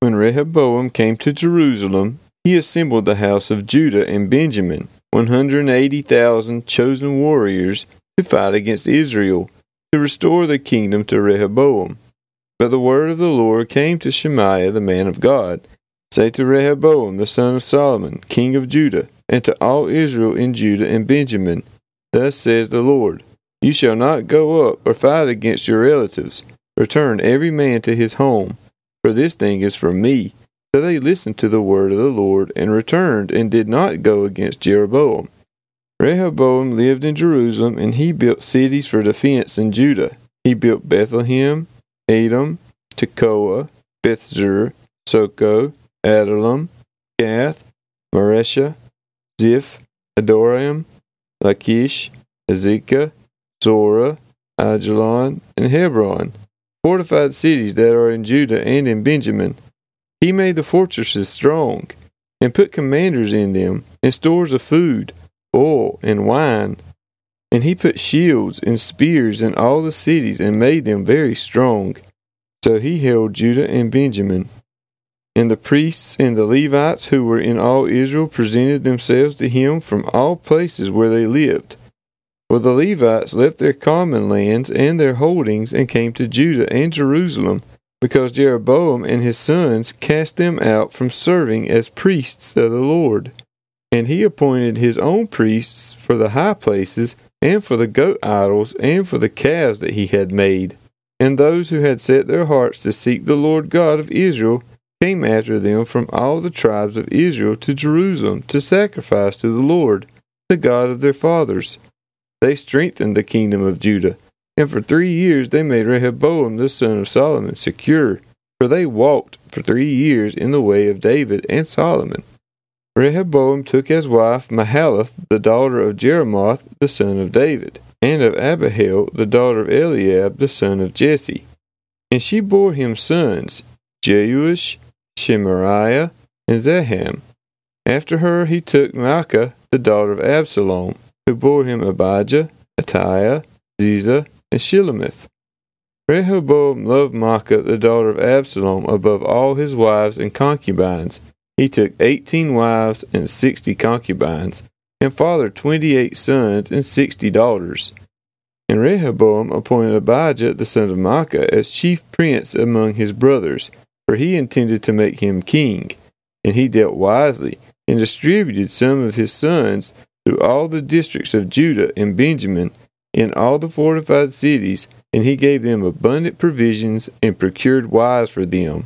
When Rehoboam came to Jerusalem, he assembled the house of Judah and Benjamin, 180,000 chosen warriors, to fight against Israel, to restore the kingdom to Rehoboam. But the word of the Lord came to Shemaiah the man of God Say to Rehoboam the son of Solomon, king of Judah, and to all Israel in Judah and Benjamin, Thus says the Lord You shall not go up or fight against your relatives. Return every man to his home, for this thing is from me. So they listened to the word of the Lord and returned and did not go against Jeroboam. Rehoboam lived in Jerusalem, and he built cities for defense in Judah. He built Bethlehem, Etam, Tekoa, Bethzur, Soco, Adullam, Gath, Mareshah, Ziph, Adoraim, Lachish, Azekah, Zorah, Aijalon, and Hebron, fortified cities that are in Judah and in Benjamin. He made the fortresses strong, and put commanders in them, and stores of food, oil, and wine. And he put shields and spears in all the cities, and made them very strong. So he held Judah and Benjamin. And the priests and the Levites who were in all Israel presented themselves to him from all places where they lived. For the Levites left their common lands and their holdings and came to Judah and Jerusalem, because Jeroboam and his sons cast them out from serving as priests of the Lord. And he appointed his own priests for the high places, and for the goat idols, and for the calves that he had made. And those who had set their hearts to seek the Lord God of Israel came after them from all the tribes of Israel to Jerusalem to sacrifice to the Lord, the God of their fathers. They strengthened the kingdom of Judah, and for three years they made Rehoboam the son of Solomon secure, for they walked for three years in the way of David and Solomon. Rehoboam took as wife Mahalath, the daughter of Jerimoth, the son of David, and of Abihail, the daughter of Eliab, the son of Jesse. And she bore him sons, Jeush, Shemariah, and Zaham. After her he took Maacah, the daughter of Absalom, who bore him Abijah, Attai, Ziza, and Shelomith. Rehoboam loved Maacah, the daughter of Absalom, above all his wives and concubines. He took eighteen wives and sixty concubines, and fathered twenty eight sons and sixty daughters. And Rehoboam appointed Abijah, the son of Maacah, as chief prince among his brothers, for he intended to make him king. And he dealt wisely, and distributed some of his sons through all the districts of Judah and Benjamin, in all the fortified cities, and he gave them abundant provisions and procured wives for them.